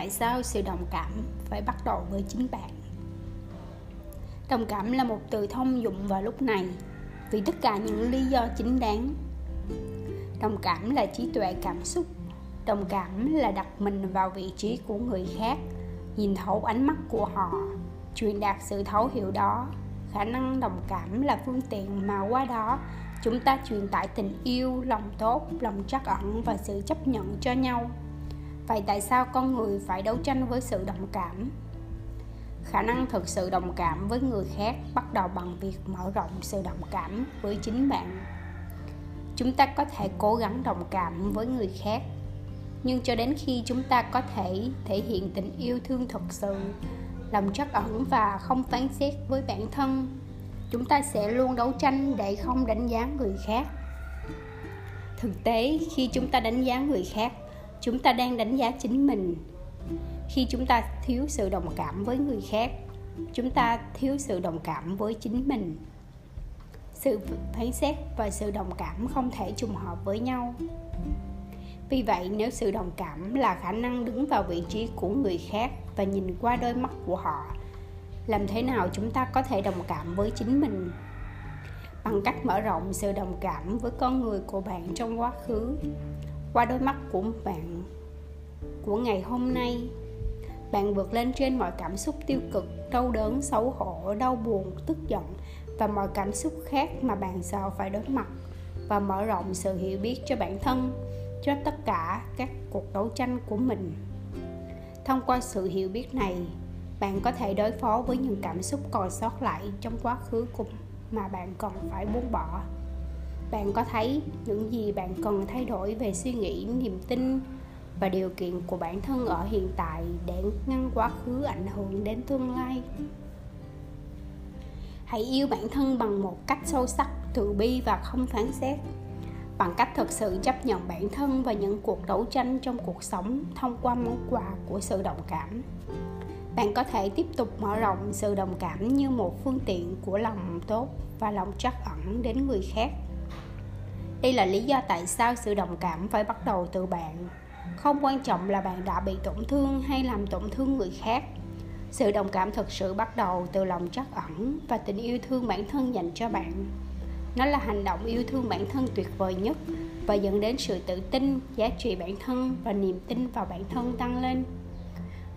tại sao sự đồng cảm phải bắt đầu với chính bạn? Đồng cảm là một từ thông dụng vào lúc này, vì tất cả những lý do chính đáng. Đồng cảm là trí tuệ cảm xúc, đồng cảm là đặt mình vào vị trí của người khác, nhìn thấu ánh mắt của họ, truyền đạt sự thấu hiểu đó. Khả năng đồng cảm là phương tiện mà qua đó, chúng ta truyền tải tình yêu, lòng tốt, lòng trắc ẩn và sự chấp nhận cho nhau vậy tại sao con người phải đấu tranh với sự đồng cảm? Khả năng thực sự đồng cảm với người khác bắt đầu bằng việc mở rộng sự đồng cảm với chính bạn. Chúng ta có thể cố gắng đồng cảm với người khác, nhưng cho đến khi chúng ta có thể thể hiện tình yêu thương thật sự, lòng trắc ẩn và không phán xét với bản thân, chúng ta sẽ luôn đấu tranh để không đánh giá người khác. Thực tế, khi chúng ta đánh giá người khác chúng ta đang đánh giá chính mình. Khi chúng ta thiếu sự đồng cảm với người khác, chúng ta thiếu sự đồng cảm với chính mình. Sự phán xét và sự đồng cảm không thể trùng hợp với nhau. Vì vậy, nếu sự đồng cảm là khả năng đứng vào vị trí của người khác và nhìn qua đôi mắt của họ, làm thế nào chúng ta có thể đồng cảm với chính mình? Bằng cách mở rộng sự đồng cảm với con người của bạn trong quá khứ qua đôi mắt của bạn, của ngày hôm nay. Bạn vượt lên trên mọi cảm xúc tiêu cực, đau đớn, xấu hổ, đau buồn, tức giận và mọi cảm xúc khác mà bạn sợ phải đối mặt và mở rộng sự hiểu biết cho bản thân, cho tất cả các cuộc đấu tranh của mình. Thông qua sự hiểu biết này, bạn có thể đối phó với những cảm xúc còn sót lại trong quá khứ của mà bạn còn phải buông bỏ bạn có thấy những gì bạn cần thay đổi về suy nghĩ, niềm tin và điều kiện của bản thân ở hiện tại để ngăn quá khứ ảnh hưởng đến tương lai? Hãy yêu bản thân bằng một cách sâu sắc, từ bi và không phán xét. Bằng cách thực sự chấp nhận bản thân và những cuộc đấu tranh trong cuộc sống thông qua món quà của sự đồng cảm. Bạn có thể tiếp tục mở rộng sự đồng cảm như một phương tiện của lòng tốt và lòng trắc ẩn đến người khác đây là lý do tại sao sự đồng cảm phải bắt đầu từ bạn. Không quan trọng là bạn đã bị tổn thương hay làm tổn thương người khác. Sự đồng cảm thực sự bắt đầu từ lòng trắc ẩn và tình yêu thương bản thân dành cho bạn. Nó là hành động yêu thương bản thân tuyệt vời nhất và dẫn đến sự tự tin, giá trị bản thân và niềm tin vào bản thân tăng lên.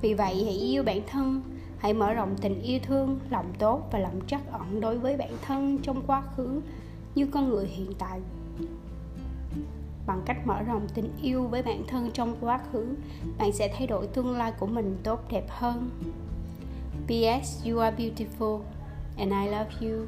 Vì vậy, hãy yêu bản thân, hãy mở rộng tình yêu thương, lòng tốt và lòng trắc ẩn đối với bản thân trong quá khứ như con người hiện tại bằng cách mở rộng tình yêu với bản thân trong quá khứ, bạn sẽ thay đổi tương lai của mình tốt đẹp hơn. Ps you are beautiful and i love you.